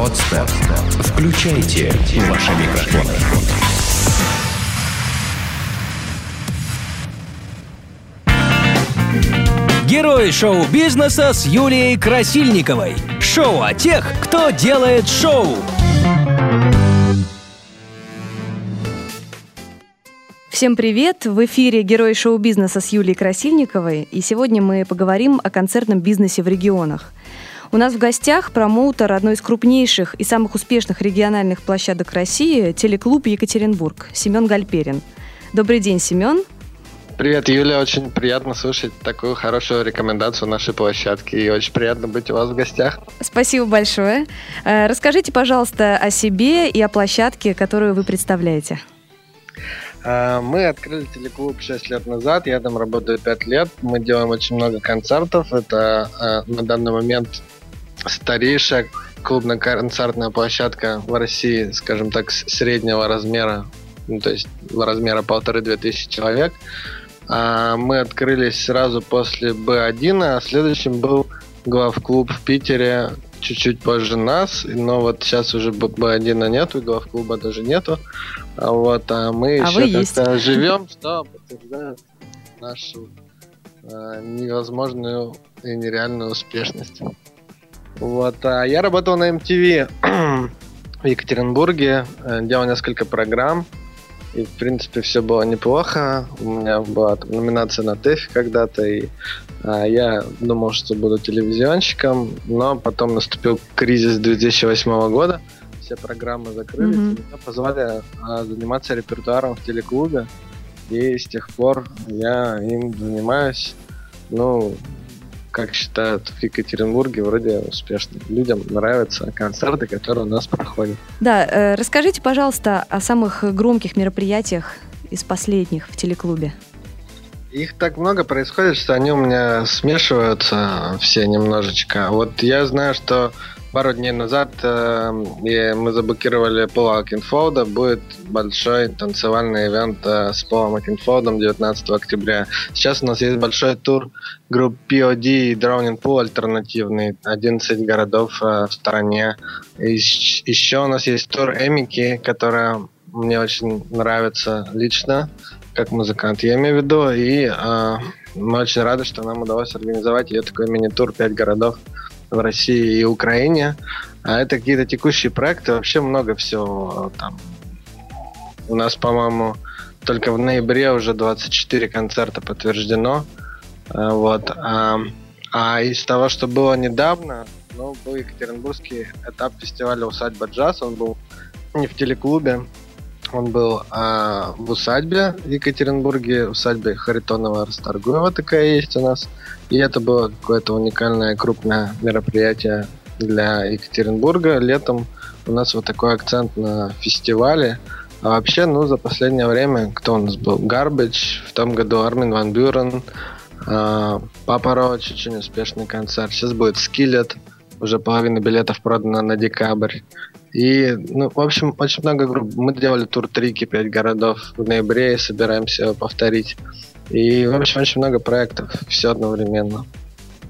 Подстер. Включайте ваши микрофоны. Герои шоу-бизнеса с Юлией Красильниковой. Шоу о тех, кто делает шоу. Всем привет! В эфире «Герой шоу-бизнеса» с Юлией Красильниковой. И сегодня мы поговорим о концертном бизнесе в регионах. У нас в гостях промоутер одной из крупнейших и самых успешных региональных площадок России телеклуб «Екатеринбург» Семен Гальперин. Добрый день, Семен. Привет, Юля. Очень приятно слышать такую хорошую рекомендацию нашей площадки. И очень приятно быть у вас в гостях. Спасибо большое. Э, расскажите, пожалуйста, о себе и о площадке, которую вы представляете. Э, мы открыли телеклуб 6 лет назад, я там работаю 5 лет. Мы делаем очень много концертов. Это э, на данный момент старейшая клубно-концертная площадка в России, скажем так, среднего размера, ну, то есть размера полторы-две тысячи человек. А мы открылись сразу после Б1, а следующим был главклуб в Питере чуть-чуть позже нас, но вот сейчас уже Б1 нету, главклуба даже нету. А вот, а мы а еще как-то живем, что подтверждает нашу э, невозможную и нереальную успешность. Вот, а я работал на MTV в Екатеринбурге, э, делал несколько программ, и, в принципе, все было неплохо. У меня была там, номинация на ТЭФ когда-то, и а, я думал, что буду телевизионщиком, но потом наступил кризис 2008 года, все программы закрылись, mm-hmm. меня позвали а, заниматься репертуаром в телеклубе, и с тех пор я им занимаюсь. Ну, как считают в Екатеринбурге, вроде успешно. Людям нравятся концерты, которые у нас проходят. Да, э, расскажите, пожалуйста, о самых громких мероприятиях из последних в телеклубе. Их так много происходит, что они у меня смешиваются все немножечко. Вот я знаю, что пару дней назад э, мы заблокировали Пола Акинфолда. Будет большой танцевальный ивент э, с Полом Окенфолдом 19 октября. Сейчас у нас есть большой тур групп POD и Drowning Pool альтернативный. 11 городов э, в стране. И еще у нас есть тур Эмики, которая мне очень нравится лично, как музыкант. Я имею в виду, и э, мы очень рады, что нам удалось организовать ее такой мини-тур «Пять городов» в России и Украине. А это какие-то текущие проекты, вообще много всего там. У нас, по-моему, только в ноябре уже 24 концерта подтверждено. А, вот. А, а из того, что было недавно, ну, был Екатеринбургский этап фестиваля «Усадьба джаз». Он был не в телеклубе, он был а, в усадьбе в Екатеринбурге, в усадьбе Харитонова Расторгуева такая есть у нас. И это было какое-то уникальное крупное мероприятие для Екатеринбурга. Летом у нас вот такой акцент на фестивале. А вообще, ну, за последнее время, кто у нас был? Garbage, в том году Армин Ван Бюрен, а, Папа Роч, очень успешный концерт. Сейчас будет Скиллет, уже половина билетов продана на декабрь. И, ну, в общем, очень много групп. Мы делали тур Трики, пять городов в ноябре и собираемся повторить. И, в общем, очень много проектов, все одновременно.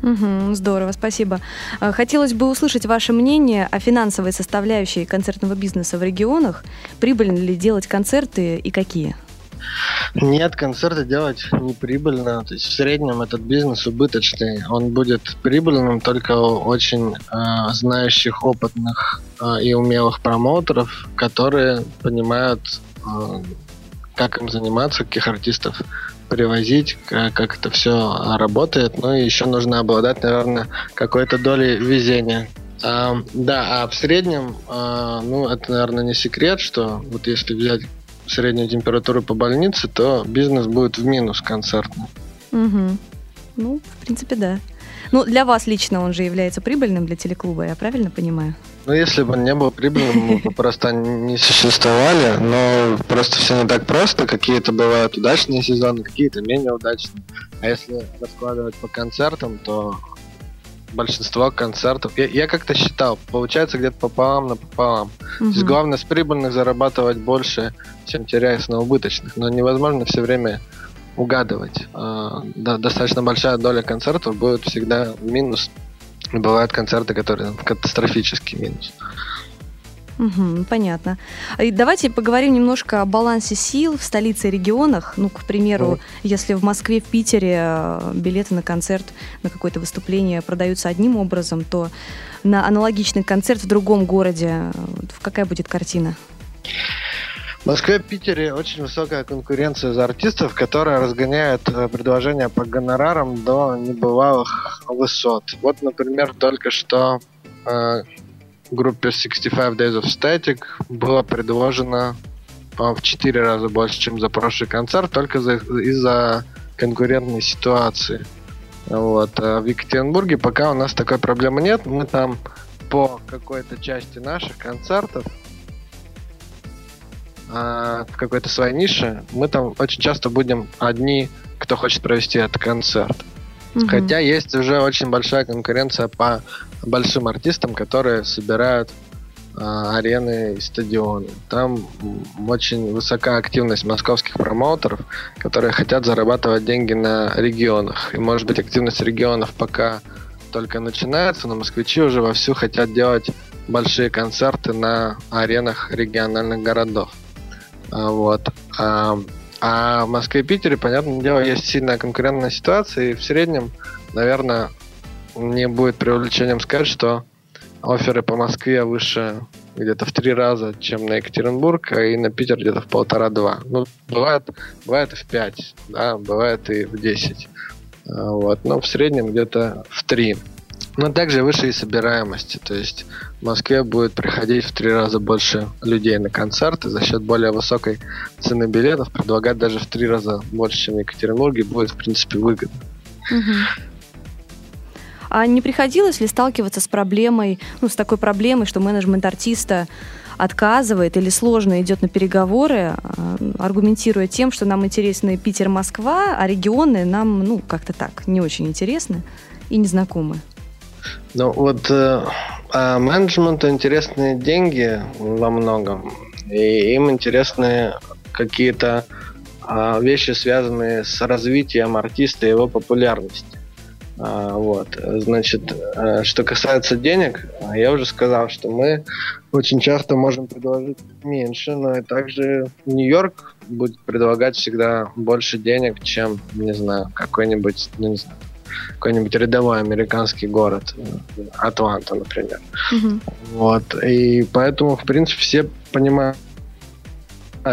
Угу, здорово, спасибо. А, хотелось бы услышать ваше мнение о финансовой составляющей концертного бизнеса в регионах. Прибыльно ли делать концерты и какие? Нет, концерты делать не прибыльно. То есть в среднем этот бизнес убыточный. Он будет прибыльным только у очень э, знающих, опытных э, и умелых промоутеров, которые понимают, э, как им заниматься, каких артистов привозить, как, как это все работает. Ну и еще нужно обладать, наверное, какой-то долей везения. А, да, а в среднем, а, ну, это, наверное, не секрет, что вот если взять среднюю температуру по больнице, то бизнес будет в минус концертный. Угу. Ну, в принципе, да. Ну, для вас лично он же является прибыльным для телеклуба, я правильно понимаю? Ну, если бы он не был прибыльным, мы бы просто не существовали, но просто все не так просто. Какие-то бывают удачные сезоны, какие-то менее удачные. А если раскладывать по концертам, то большинство концертов. Я, я как-то считал, получается где-то пополам на пополам. Угу. То есть главное с прибыльных зарабатывать больше, чем теряясь на убыточных. Но невозможно все время угадывать. А, да, достаточно большая доля концертов будет всегда минус. Бывают концерты, которые катастрофический минус. Угу, понятно. И давайте поговорим немножко о балансе сил в столице и регионах. Ну, к примеру, mm. если в Москве, в Питере э, билеты на концерт, на какое-то выступление продаются одним образом, то на аналогичный концерт в другом городе какая будет картина? В Москве Питере очень высокая конкуренция за артистов, которая разгоняет э, предложения по гонорарам до небывалых высот. Вот, например, только что э, группе 65 Days of Static было предложено в 4 раза больше, чем за прошлый концерт, только из-за конкурентной ситуации. Вот. А в Екатеринбурге пока у нас такой проблемы нет. Мы там по какой-то части наших концертов а, в какой-то своей нише, мы там очень часто будем одни, кто хочет провести этот концерт. Угу. Хотя есть уже очень большая конкуренция по большим артистам, которые собирают э, арены и стадионы. Там очень высокая активность московских промоутеров, которые хотят зарабатывать деньги на регионах. И может быть активность регионов пока только начинается, но москвичи уже вовсю хотят делать большие концерты на аренах региональных городов. А, вот. А, а в Москве и Питере, понятное дело, есть сильная конкурентная ситуация, и в среднем, наверное, не будет преувеличением сказать, что оферы по Москве выше где-то в три раза, чем на Екатеринбург, а и на Питер где-то в полтора-два. Ну, бывает, бывает и в пять, да, бывает и в десять. А, вот, но в среднем где-то в три. Но также выше и собираемости. То есть в Москве будет приходить в три раза больше людей на концерты за счет более высокой цены билетов. Предлагать даже в три раза больше, чем в Екатеринбурге, будет в принципе выгодно. А не приходилось ли сталкиваться с проблемой, ну, с такой проблемой, что менеджмент артиста отказывает или сложно идет на переговоры, а, аргументируя тем, что нам интересны Питер, Москва, а регионы нам, ну, как-то так, не очень интересны и незнакомы? Ну, вот э, а менеджменту интересны деньги во многом, и им интересны какие-то э, вещи, связанные с развитием артиста и его популярности. А, вот, значит, э, что касается денег, я уже сказал, что мы очень часто можем предложить меньше, но и также Нью-Йорк будет предлагать всегда больше денег, чем, не знаю, какой-нибудь, ну, не знаю, какой-нибудь рядовой американский город, э, Атланта, например. Mm-hmm. Вот, и поэтому, в принципе, все понимают,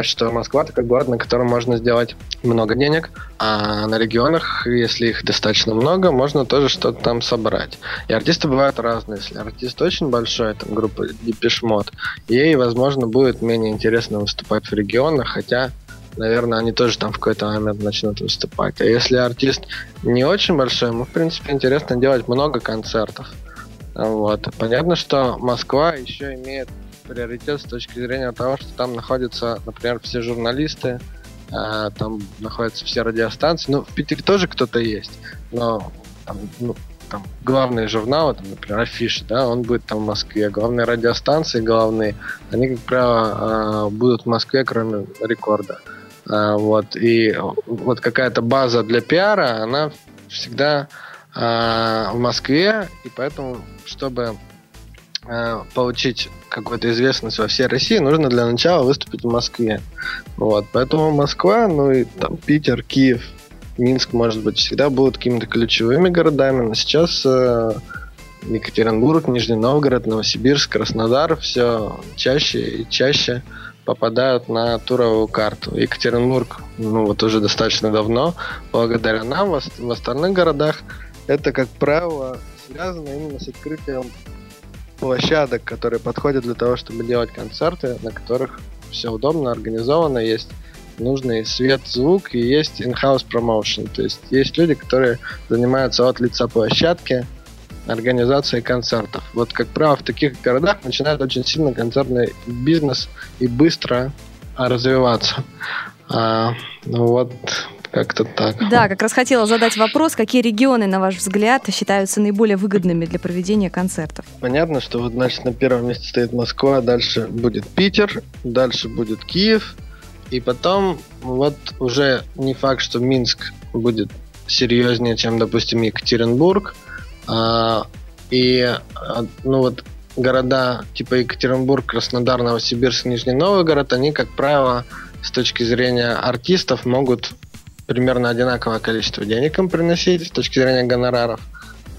что Москва такой город, на котором можно сделать много денег, а на регионах, если их достаточно много, можно тоже что-то там собрать. И артисты бывают разные. Если артист очень большой, там группа Mode, ей, возможно, будет менее интересно выступать в регионах, хотя наверное, они тоже там в какой-то момент начнут выступать. А если артист не очень большой, ему, в принципе, интересно делать много концертов. Вот. Понятно, что Москва еще имеет приоритет с точки зрения того, что там находятся, например, все журналисты, э, там находятся все радиостанции. Ну, в Питере тоже кто-то есть, но там, ну, там главные журналы, там, например, Афиши, да, он будет там в Москве. Главные радиостанции, главные, они, как правило, э, будут в Москве, кроме рекорда. Э, вот, и вот какая-то база для пиара, она всегда э, в Москве, и поэтому, чтобы Э, получить какую-то известность во всей России, нужно для начала выступить в Москве. Вот, поэтому Москва, ну и там Питер, Киев, Минск, может быть, всегда будут какими-то ключевыми городами, но сейчас э, Екатеринбург, Нижний Новгород, Новосибирск, Краснодар все чаще и чаще попадают на туровую карту. Екатеринбург, ну вот уже достаточно давно, благодаря нам в, остальных городах, это, как правило, связано именно с открытием площадок, которые подходят для того, чтобы делать концерты, на которых все удобно, организовано, есть нужный свет, звук и есть in-house promotion. То есть есть люди, которые занимаются от лица площадки организацией концертов. Вот, как правило, в таких городах начинает очень сильно концертный бизнес и быстро развиваться. А, ну вот, как-то так. Да, как раз хотела задать вопрос, какие регионы, на ваш взгляд, считаются наиболее выгодными для проведения концертов? Понятно, что вот, значит, на первом месте стоит Москва, дальше будет Питер, дальше будет Киев, и потом вот уже не факт, что Минск будет серьезнее, чем, допустим, Екатеринбург, и, а, ну вот, города типа Екатеринбург, Краснодар, Новосибирск, Нижний Новгород, они, как правило, с точки зрения артистов могут примерно одинаковое количество денег им приносить с точки зрения гонораров.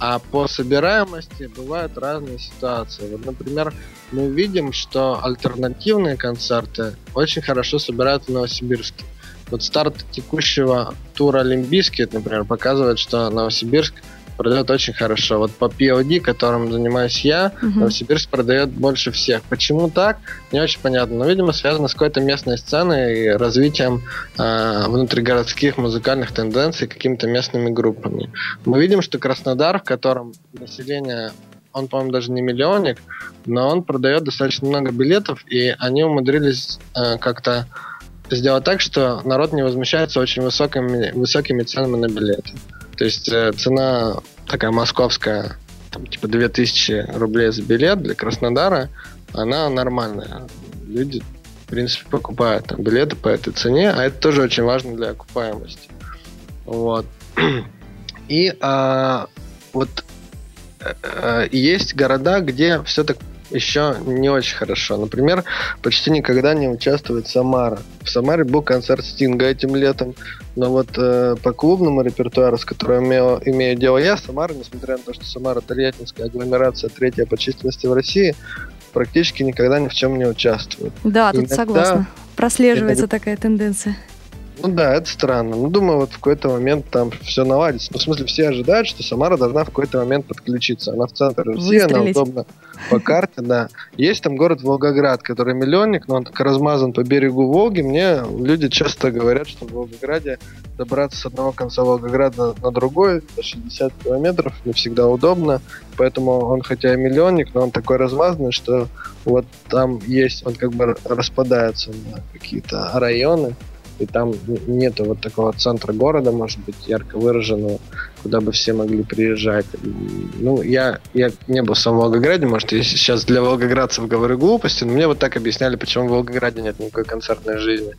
А по собираемости бывают разные ситуации. Вот, например, мы видим, что альтернативные концерты очень хорошо собирают в Новосибирске. Вот старт текущего тура Олимпийский, например, показывает, что Новосибирск продает очень хорошо. Вот по POD, которым занимаюсь я, угу. Новосибирск продает больше всех. Почему так? Не очень понятно. Но, видимо, связано с какой-то местной сценой и развитием э, внутригородских музыкальных тенденций какими-то местными группами. Мы видим, что Краснодар, в котором население он, по-моему, даже не миллионник, но он продает достаточно много билетов, и они умудрились э, как-то сделать так, что народ не возмущается очень высокими, высокими ценами на билеты. То есть э, цена такая московская, там, типа 2000 рублей за билет для Краснодара, она нормальная. Люди, в принципе, покупают там, билеты по этой цене, а это тоже очень важно для окупаемости. Вот. И а, вот а, есть города, где все так еще не очень хорошо. Например, почти никогда не участвует Самара. В Самаре был концерт Стинга этим летом, но вот э, по клубному репертуару, с которым имею, имею дело я, Самара, несмотря на то, что Самара Тольяттинская агломерация третья по численности в России, практически никогда ни в чем не участвует. Да, тут Иногда... согласна. Прослеживается иногда... такая тенденция. Ну да, это странно. Ну, думаю, вот в какой-то момент там все наладится. Ну, в смысле, все ожидают, что Самара должна в какой-то момент подключиться. Она в центре России, она удобна по карте, да. Есть там город Волгоград, который миллионник, но он так размазан по берегу Волги. Мне люди часто говорят, что в Волгограде добраться с одного конца Волгограда на другой, до 60 километров, не всегда удобно. Поэтому он хотя и миллионник, но он такой размазанный, что вот там есть, он как бы распадается на какие-то районы и там нету вот такого центра города, может быть, ярко выраженного, куда бы все могли приезжать. Ну, я, я не был сам в Волгограде, может, я сейчас для волгоградцев говорю глупости, но мне вот так объясняли, почему в Волгограде нет никакой концертной жизни.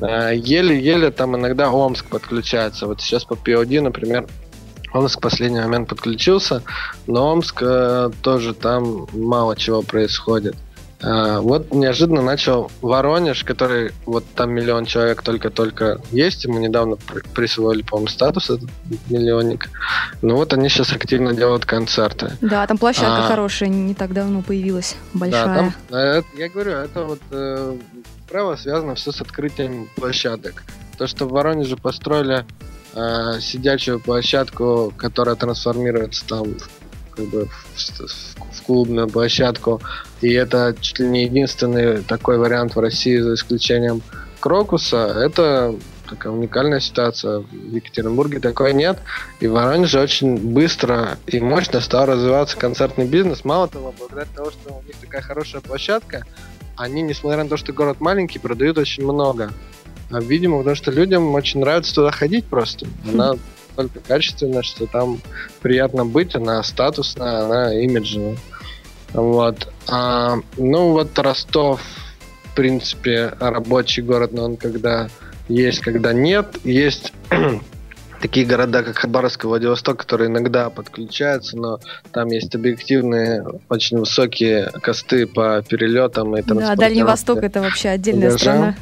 А, еле-еле там иногда Омск подключается. Вот сейчас по POD, например, Омск в последний момент подключился, но Омск э, тоже там мало чего происходит. А, вот неожиданно начал Воронеж, который вот там миллион человек только-только есть. Ему недавно присвоили, по-моему, статус этот миллионник. Ну вот они сейчас активно делают концерты. Да, там площадка а, хорошая, не так давно появилась, большая. Да, там, э, я говорю, это вот э, право связано все с открытием площадок. То, что в Воронеже построили э, сидячую площадку, которая трансформируется там как бы в, в клубную площадку. И это чуть ли не единственный такой вариант в России, за исключением Крокуса. Это такая уникальная ситуация. В Екатеринбурге такой нет. И в Воронеже очень быстро и мощно стал развиваться концертный бизнес. Мало того, благодаря тому, что у них такая хорошая площадка, они, несмотря на то, что город маленький, продают очень много. А, видимо, потому что людям очень нравится туда ходить просто. Она настолько качественная, что там приятно быть, она статусная, она имиджевая. Вот. А, ну вот Ростов, в принципе, рабочий город, но он когда есть, когда нет. Есть такие города, как Хабаровск и Владивосток, которые иногда подключаются, но там есть объективные, очень высокие косты по перелетам и Да, Дальний Восток это вообще отдельная Держам. страна.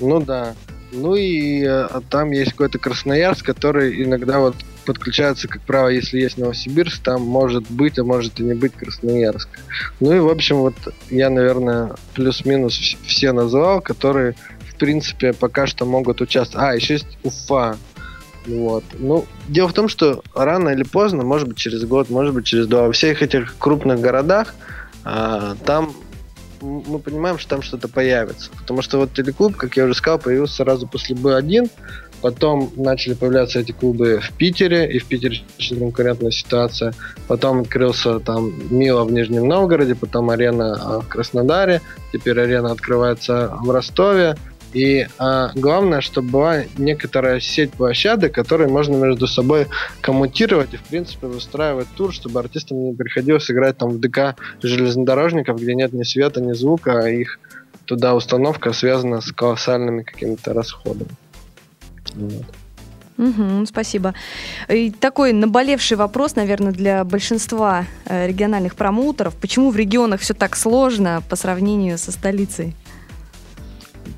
Ну да. Ну и а, там есть какой-то Красноярск, который иногда вот подключается, как правило, если есть Новосибирск, там может быть, а может и не быть Красноярск. Ну и, в общем, вот я, наверное, плюс-минус все назвал, которые, в принципе, пока что могут участвовать. А, еще есть Уфа. Вот. Ну, дело в том, что рано или поздно, может быть, через год, может быть, через два, во всех этих крупных городах а, там мы понимаем, что там что-то появится. Потому что вот телеклуб, как я уже сказал, появился сразу после Б1, потом начали появляться эти клубы в Питере, и в Питере очень конкурентная ситуация. Потом открылся там Мила в Нижнем Новгороде, потом арена а, в Краснодаре, теперь арена открывается в Ростове. И а, главное, чтобы была некоторая сеть площадок, которые можно между собой коммутировать и, в принципе, выстраивать тур, чтобы артистам не приходилось играть там в ДК железнодорожников, где нет ни света, ни звука, а их туда установка связана с колоссальными какими-то расходами. Вот. Угу, спасибо. И такой наболевший вопрос, наверное, для большинства э, региональных промоутеров. Почему в регионах все так сложно по сравнению со столицей?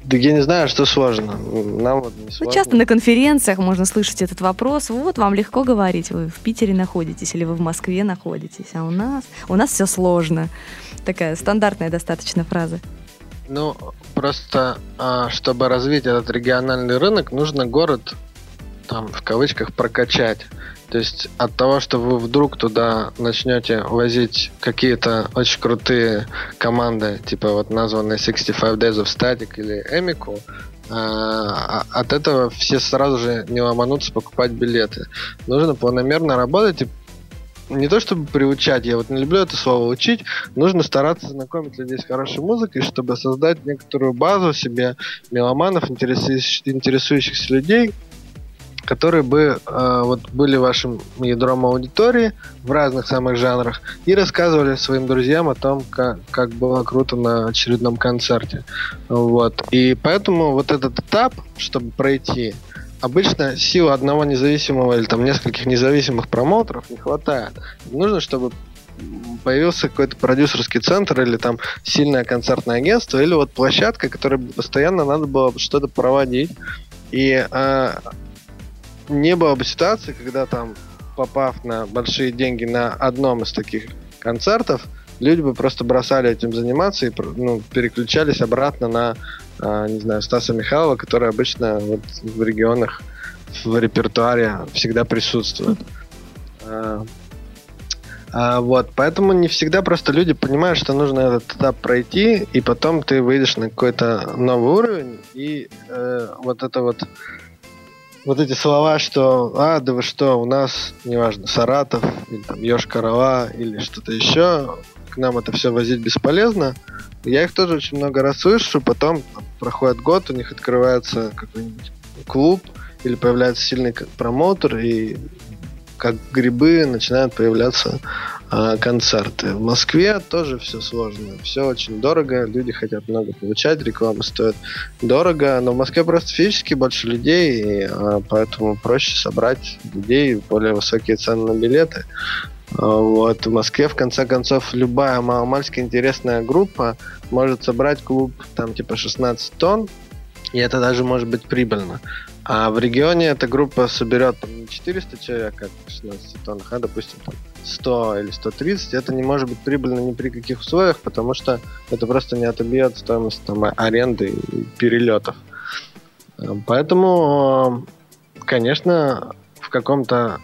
Да я не знаю, что сложно. Нам вот не Ну, сложно. часто на конференциях можно слышать этот вопрос. Вот вам легко говорить, вы в Питере находитесь или вы в Москве находитесь, а у нас у нас все сложно. Такая стандартная достаточно фраза. Ну, просто, а, чтобы развить этот региональный рынок, нужно город, там, в кавычках, прокачать. То есть от того, что вы вдруг туда начнете возить какие-то очень крутые команды, типа вот названные 65 Days of Static или Эмику, а, а, от этого все сразу же не ломанутся покупать билеты. Нужно планомерно работать и не то чтобы приучать, я вот не люблю это слово учить, нужно стараться знакомить людей с хорошей музыкой, чтобы создать некоторую базу себе меломанов, интересующих- интересующихся людей, которые бы э, вот были вашим ядром аудитории в разных самых жанрах и рассказывали своим друзьям о том, как, как было круто на очередном концерте. Вот. И поэтому вот этот этап, чтобы пройти, обычно силы одного независимого или там нескольких независимых промоутеров не хватает. Нужно, чтобы появился какой-то продюсерский центр или там сильное концертное агентство или вот площадка, которой постоянно надо было что-то проводить. И э, не было бы ситуации, когда там, попав на большие деньги на одном из таких концертов, люди бы просто бросали этим заниматься и ну, переключались обратно на, э, не знаю, Стаса Михайлова, который обычно вот в регионах в репертуаре всегда присутствует. Э, а, вот, поэтому не всегда просто люди понимают, что нужно этот этап пройти, и потом ты выйдешь на какой-то новый уровень, и э, вот это вот вот эти слова, что а, да вы что, у нас, неважно, Саратов, или там Йошкар-Ола, или что-то еще, к нам это все возить бесполезно. Я их тоже очень много раз слышу, потом проходит год, у них открывается какой-нибудь клуб, или появляется сильный промоутер, и как грибы начинают появляться а, концерты. В Москве тоже все сложно, все очень дорого, люди хотят много получать, реклама стоит дорого, но в Москве просто физически больше людей, и, а, поэтому проще собрать людей, более высокие цены на билеты. А, Вот. В Москве, в конце концов, любая маломальски интересная группа может собрать клуб там типа 16 тонн, и это даже может быть прибыльно. А в регионе эта группа соберет там, не 400 человек, как в 16 тоннах, а, допустим, там 100 или 130. Это не может быть прибыльно ни при каких условиях, потому что это просто не отобьет стоимость там, аренды и перелетов. А, Поэтому, э, конечно, в каком-то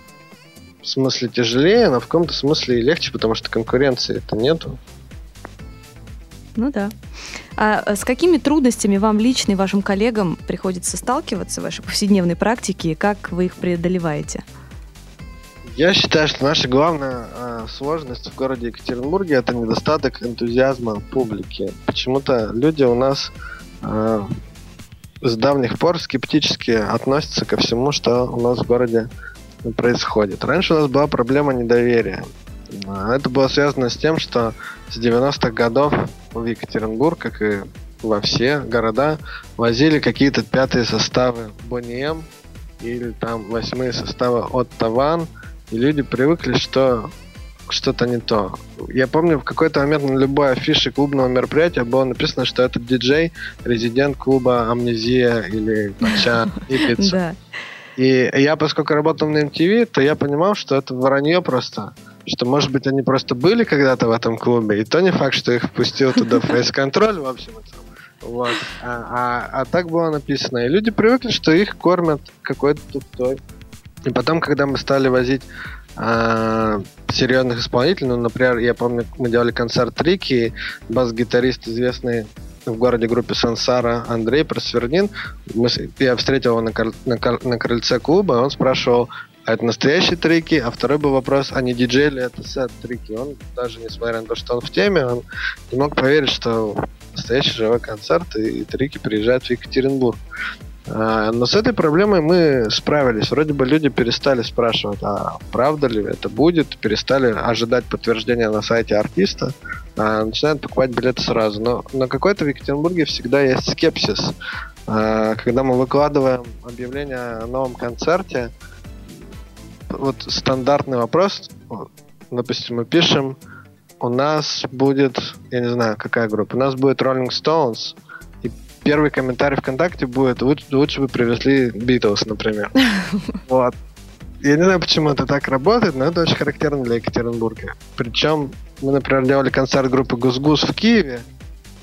смысле тяжелее, но в каком-то смысле и легче, потому что конкуренции это нету. Ну да. А э, с какими трудностями вам лично и вашим коллегам приходится сталкиваться в вашей повседневной практике, и как вы их преодолеваете? Я считаю, что наша главная э, сложность в городе Екатеринбурге это недостаток энтузиазма публики. Почему-то люди у нас э, с давних пор скептически относятся ко всему, что у нас в городе происходит. Раньше у нас была проблема недоверия. А Это было связано с тем, что с 90-х годов в Екатеринбург, как и во все города, возили какие-то пятые составы Бонни М или там восьмые составы от Таван, и люди привыкли, что что-то не то. Я помню, в какой-то момент на любой афише клубного мероприятия было написано, что этот диджей резидент клуба Амнезия или Пача Ипица. Да. И я, поскольку работал на MTV, то я понимал, что это вранье просто. Что, может быть, они просто были когда-то в этом клубе, и то не факт, что их впустил туда фейс-контроль, в общем и целом. Вот. А, а- а так было написано. И люди привыкли, что их кормят какой-то тупой. И потом, когда мы стали возить а, серьезных исполнителей, ну, например, я помню, мы делали концерт Рики, бас-гитарист, известный в городе группе Сансара Андрей Просвернин, мы, я встретил его на, на, на крыльце клуба, и он спрашивал, а это настоящие трики? А второй был вопрос, а не диджей ли это сет трики? Он даже, несмотря на то, что он в теме, он не мог поверить, что настоящий живой концерт и, и трики приезжают в Екатеринбург. А, Но с этой проблемой мы справились. Вроде бы люди перестали спрашивать, а правда ли это будет, перестали ожидать подтверждения на сайте артиста, а начинают покупать билеты сразу. Но на какой-то в Екатеринбурге всегда есть скепсис. э, когда мы выкладываем объявление о новом концерте, вот стандартный вопрос, допустим, мы пишем, у нас будет, я не знаю, какая группа, у нас будет Rolling Stones, и первый комментарий ВКонтакте будет, лучше, лучше бы привезли Битлз, например. Вот. Я не знаю, почему это так работает, но это очень характерно для Екатеринбурга. Причем мы, например, делали концерт группы Гусгус в Киеве,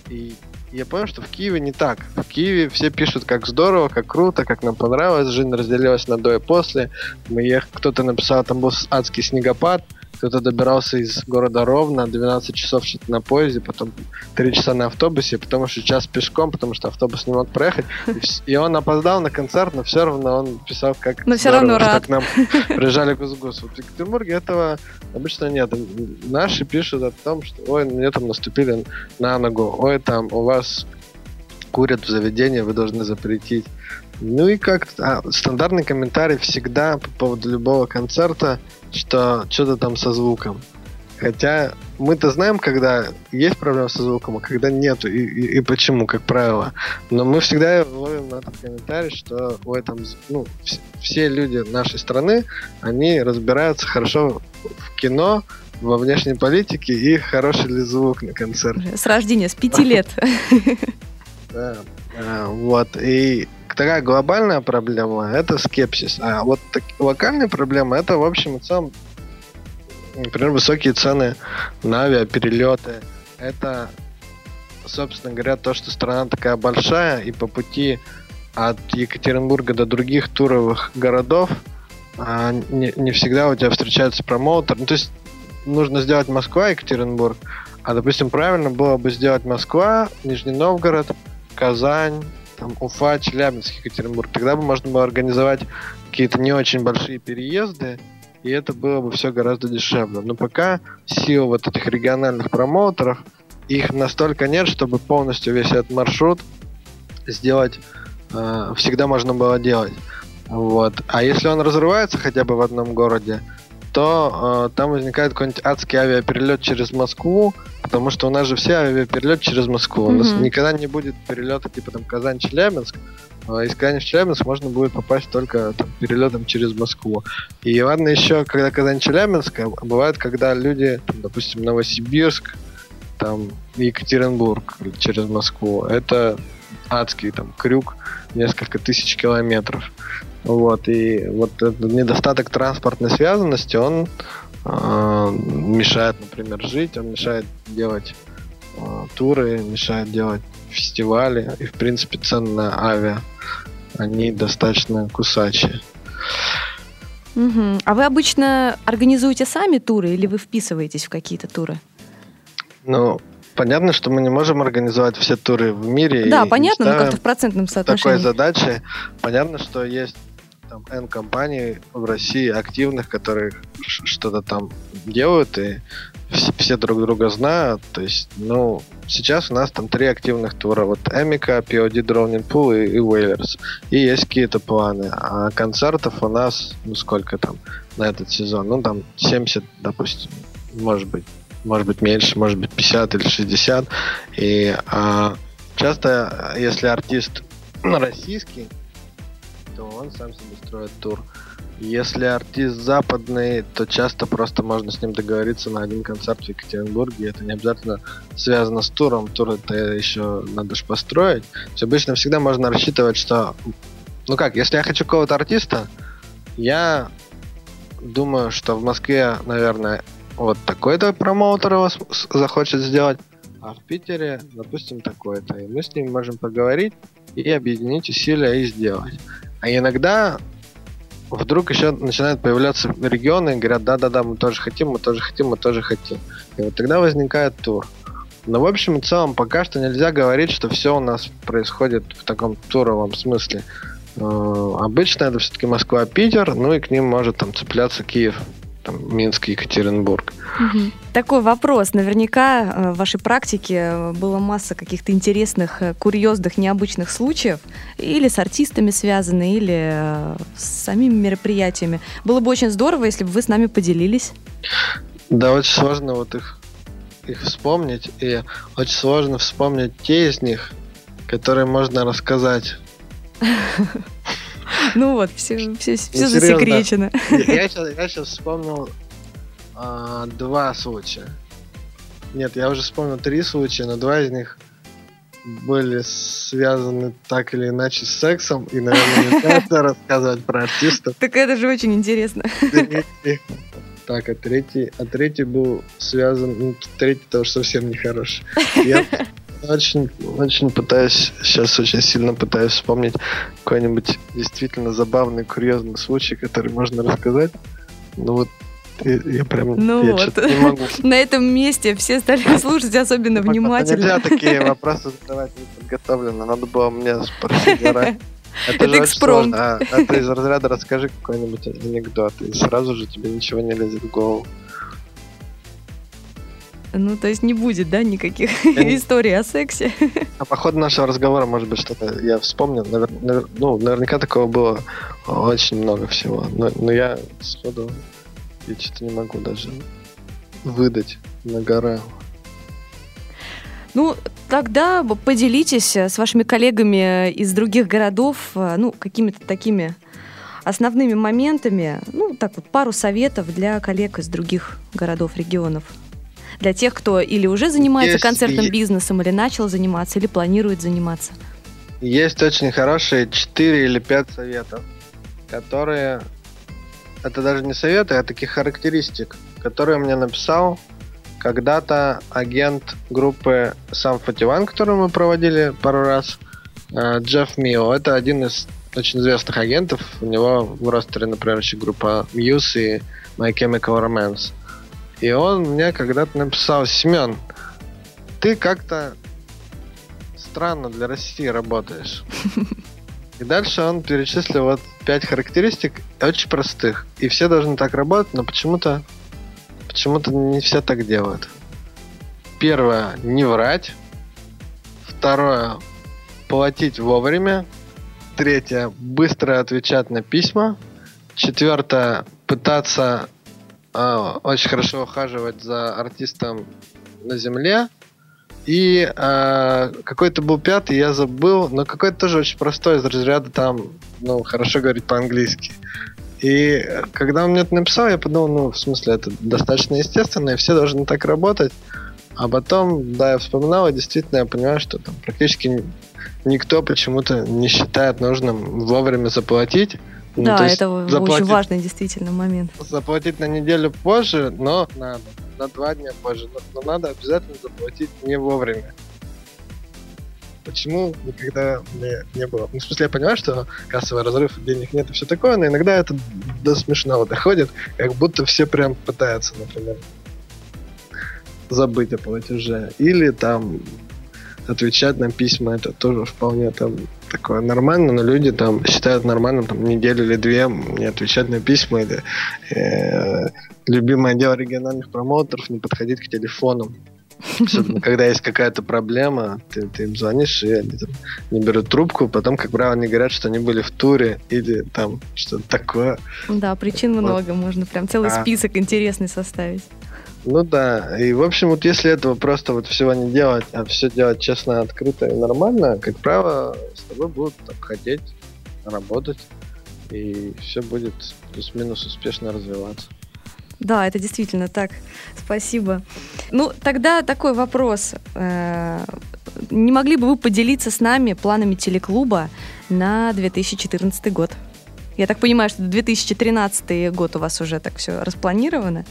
и я понял, что в Киеве не так. В Киеве все пишут, как здорово, как круто, как нам понравилось. Жизнь разделилась на до и после. Мы ех... Кто-то написал, там был адский снегопад. Кто-то добирался из города Ровно, 12 часов что-то на поезде, потом 3 часа на автобусе, потому что час пешком, потому что автобус не мог проехать. И, он опоздал на концерт, но все равно он писал, как Но все равно рад. к нам приезжали гус-гус. В Екатеринбурге этого обычно нет. Наши пишут о том, что ой, мне там наступили на ногу, ой, там у вас курят в заведении, вы должны запретить. Ну и как а, стандартный комментарий всегда по поводу любого концерта, что что-то там со звуком. Хотя мы-то знаем, когда есть проблема со звуком, а когда нету, и, и, и почему, как правило. Но мы всегда ловим на этот комментарий, что в этом, ну, все, все люди нашей страны, они разбираются хорошо в кино, во внешней политике и хороший ли звук на концерте. С рождения, с пяти лет. Да, а, вот. И такая глобальная проблема – это скепсис. А вот так, локальная проблема – это, в общем и целом, например, высокие цены на авиаперелеты. Это, собственно говоря, то, что страна такая большая, и по пути от Екатеринбурга до других туровых городов а, не, не всегда у тебя встречается промоутер. Ну, то есть нужно сделать Москва, Екатеринбург, а, допустим, правильно было бы сделать Москва, Нижний Новгород, Казань, там, Уфа, Челябинск, Екатеринбург. Тогда бы можно было организовать какие-то не очень большие переезды, и это было бы все гораздо дешевле. Но пока сил вот этих региональных промоутеров, их настолько нет, чтобы полностью весь этот маршрут сделать э, всегда можно было делать. Вот. А если он разрывается хотя бы в одном городе, то э, там возникает какой-нибудь адский авиаперелет через Москву, потому что у нас же все авиаперелет через Москву. Mm-hmm. У нас никогда не будет перелета типа там Казань-Челябинск. А из Казани в Челябинск можно будет попасть только там, перелетом через Москву. И ладно еще, когда Казань-Челябинск, а бывает, когда люди, там, допустим, Новосибирск, там Екатеринбург через Москву. Это адский там крюк, несколько тысяч километров. Вот, и вот этот недостаток транспортной связанности, он э, мешает, например, жить, он мешает делать э, туры, мешает делать фестивали, и, в принципе, цены на авиа, они достаточно кусачие. Угу. А вы обычно организуете сами туры или вы вписываетесь в какие-то туры? Ну, понятно, что мы не можем организовать все туры в мире. Да, понятно, но как-то в процентном соотношении. Такой задачи. Понятно, что есть там N компаний в России активных, которые что-то там делают, и все, все друг друга знают. То есть, ну, сейчас у нас там три активных тура. Вот Эмика, POD Drowning Pool и, и Whalers. И есть какие-то планы. А концертов у нас, ну, сколько там на этот сезон? Ну, там 70, допустим, может быть. Может быть меньше, может быть 50 или 60. И а, часто, если артист российский, то он сам себе строит тур. Если артист западный, то часто просто можно с ним договориться на один концерт в Екатеринбурге. Это не обязательно связано с туром. Тур это еще надо же построить. То обычно всегда можно рассчитывать, что... Ну как, если я хочу какого-то артиста, я думаю, что в Москве, наверное, вот такой-то промоутер его захочет сделать, а в Питере, допустим, такой-то. И мы с ним можем поговорить и объединить усилия и сделать. А иногда вдруг еще начинают появляться регионы и говорят, да-да-да, мы тоже хотим, мы тоже хотим, мы тоже хотим. И вот тогда возникает тур. Но в общем и целом пока что нельзя говорить, что все у нас происходит в таком туровом смысле. Э, обычно это все-таки Москва-Питер, ну и к ним может там цепляться Киев там, Минск, Екатеринбург. Угу. Такой вопрос. Наверняка э, в вашей практике была масса каких-то интересных, э, курьезных, необычных случаев, или с артистами связаны, или э, с самими мероприятиями. Было бы очень здорово, если бы вы с нами поделились. Да, очень сложно вот их, их вспомнить, и очень сложно вспомнить те из них, которые можно рассказать Ну вот, все, все, все засекречено. Я сейчас, я сейчас вспомнил а, два случая. Нет, я уже вспомнил три случая, но два из них были связаны так или иначе с сексом, и, наверное, не надо рассказывать про артистов. Так это же очень интересно. Третий- Так, а третий, а третий был связан, ну, третий тоже совсем нехороший. Я очень, очень пытаюсь, сейчас очень сильно пытаюсь вспомнить какой-нибудь действительно забавный, курьезный случай, который можно рассказать. Ну вот, я, я прям, Ну я вот. не могу. На этом месте все стали слушать особенно Нельзя внимательно. такие вопросы задавать неподготовленно. Надо было мне спросить заранее. Это же экспромт. А, а ты из разряда расскажи какой-нибудь анекдот, и сразу же тебе ничего не лезет в голову. Ну, то есть не будет, да, никаких историй о сексе. А по ходу нашего разговора, может быть, что-то я вспомнил. Навер- навер- ну, наверняка такого было очень много всего. Но, но я сходу я что-то не могу даже выдать на гора. Ну, тогда поделитесь э, с вашими коллегами из других городов, э, ну, какими-то такими основными моментами, ну, так вот, пару советов для коллег из других городов, регионов. Для тех, кто или уже занимается Есть- концертным е- бизнесом, или начал заниматься, или планирует заниматься. Есть очень хорошие 4 или 5 советов, которые... Это даже не советы, а таких характеристик, которые мне написал когда-то агент группы Sam 41, которую мы проводили пару раз, э, Джефф Мио. Это один из очень известных агентов. У него в ростере, например, еще группа Muse и My Chemical Romance. И он мне когда-то написал, Семен, ты как-то странно для России работаешь. И дальше он перечислил вот пять характеристик очень простых. И все должны так работать, но почему-то почему-то не все так делают. Первое не врать. Второе платить вовремя. Третье быстро отвечать на письма. Четвертое пытаться э, очень хорошо ухаживать за артистом на земле. И э, какой-то был пятый, я забыл, но какой-то тоже очень простой из разряда там, ну, хорошо говорить по-английски. И когда он мне это написал, я подумал, ну, в смысле, это достаточно естественно, и все должны так работать. А потом, да, я вспоминал, и действительно я понимаю, что там практически ни- никто почему-то не считает нужным вовремя заплатить. Ну, да, есть это очень важный действительно момент. заплатить на неделю позже, но надо. На два дня позже. Но, но надо обязательно заплатить не вовремя. Почему никогда мне не было? Ну, в смысле, я понимаю, что кассовый разрыв, денег нет и все такое, но иногда это до смешного доходит, как будто все прям пытаются, например, забыть о платеже. Или там отвечать на письма, это тоже вполне там такое нормально, но люди там считают нормальным там неделю или две не отвечать на письма или э, любимое дело региональных промоутеров не подходить к телефонам. Особенно, когда есть какая-то проблема, ты, ты им звонишь, и они там не берут трубку, потом, как правило, они говорят, что они были в туре или там что-то такое. Да, причин Вот. много, можно прям целый А. список интересный составить. Ну да, и в общем, вот если этого просто вот всего не делать, а все делать честно, открыто и нормально, как правило, с тобой будут хотеть работать, и все будет плюс-минус успешно развиваться. Да, это действительно так. Спасибо. Ну, тогда такой вопрос. Э, Не могли бы вы поделиться с нами планами телеклуба на 2014 год? Я так понимаю, что 2013 год у вас уже так все распланировано.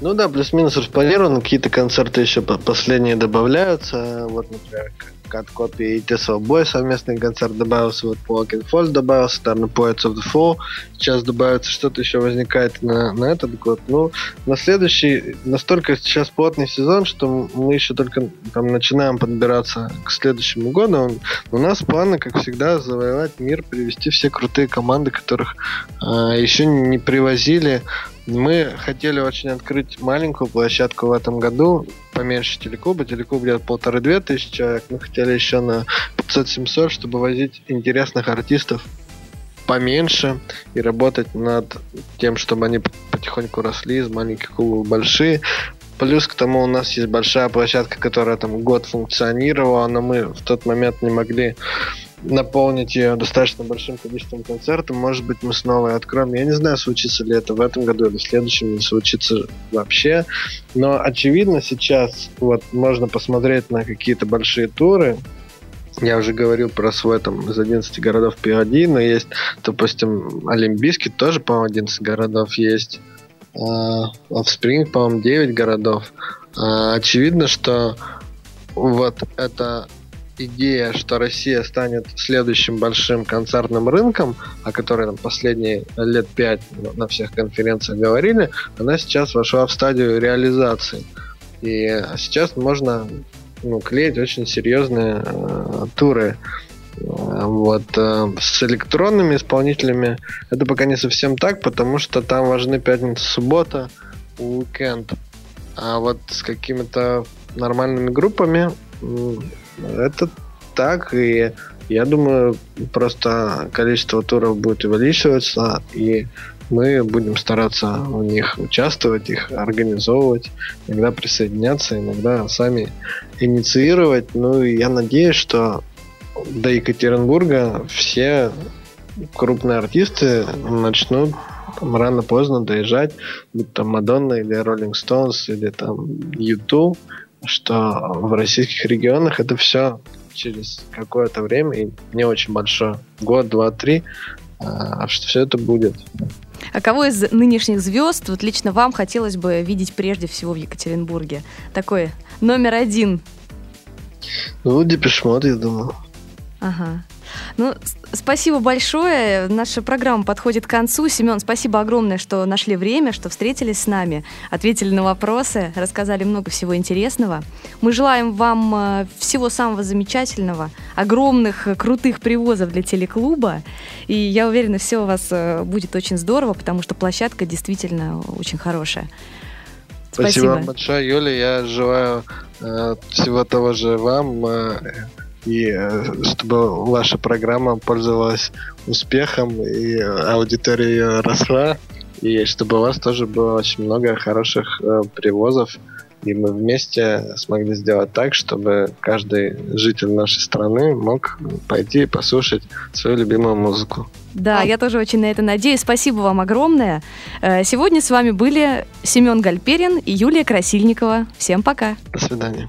Ну да, плюс-минус распланировано, какие-то концерты еще по- последние добавляются, вот, например, Cat Copy и Tesla Boy совместный концерт добавился, вот Walking Fall добавился, там Poets of the Fall, сейчас добавится что-то еще возникает на, на этот год. Ну, на следующий, настолько сейчас плотный сезон, что мы еще только там начинаем подбираться к следующему году. У нас планы, как всегда, завоевать мир, привести все крутые команды, которых а, еще не привозили мы хотели очень открыть маленькую площадку в этом году, поменьше телекуба. Телекуб где-то полторы-две тысячи человек. Мы хотели еще на 500-700, чтобы возить интересных артистов поменьше и работать над тем, чтобы они потихоньку росли из маленьких клубов в большие. Плюс к тому у нас есть большая площадка, которая там год функционировала, но мы в тот момент не могли наполнить ее достаточно большим количеством концертов. Может быть, мы снова откроем. Я не знаю, случится ли это в этом году или в следующем, не случится вообще. Но очевидно сейчас вот можно посмотреть на какие-то большие туры, я уже говорил про свой там из 11 городов P1, но есть, допустим, Олимпийский тоже, по-моему, 11 городов есть. Offspring, по-моему, 9 городов. А, очевидно, что вот эта идея, что Россия станет следующим большим концертным рынком, о которой там последние лет пять на всех конференциях говорили, она сейчас вошла в стадию реализации. И сейчас можно ну, клеить очень серьезные э, туры. Вот. Э, с электронными исполнителями это пока не совсем так, потому что там важны пятница, суббота, уикенд. А вот с какими-то нормальными группами это так, и я думаю, просто количество туров будет увеличиваться, и мы будем стараться в них участвовать, их организовывать, иногда присоединяться, иногда сами инициировать. Ну и я надеюсь, что до Екатеринбурга все крупные артисты начнут там, рано-поздно доезжать, будь там Мадонна или Роллинг Стоунс или там YouTube, что в российских регионах это все через какое-то время, и не очень большое, год, два, три, а, что все это будет. А кого из нынешних звезд вот лично вам хотелось бы видеть прежде всего в Екатеринбурге? Такой номер один. Ну, Депешмот, я думаю. Ага. Ну, спасибо большое. Наша программа подходит к концу. Семен, спасибо огромное, что нашли время, что встретились с нами, ответили на вопросы, рассказали много всего интересного. Мы желаем вам э, всего самого замечательного, огромных, э, крутых привозов для телеклуба. И я уверена, все у вас э, будет очень здорово, потому что площадка действительно очень хорошая. Спасибо, Спасибо вам большое, Юля. Я желаю э, всего того же вам. Э, и э, чтобы ваша программа пользовалась успехом и аудитория ее росла, и чтобы у вас тоже было очень много хороших э, привозов, и мы вместе смогли сделать так, чтобы каждый житель нашей страны мог пойти и послушать свою любимую музыку. Да, я тоже очень на это надеюсь. Спасибо вам огромное. Э, сегодня с вами были Семен Гальперин и Юлия Красильникова. Всем пока. До свидания.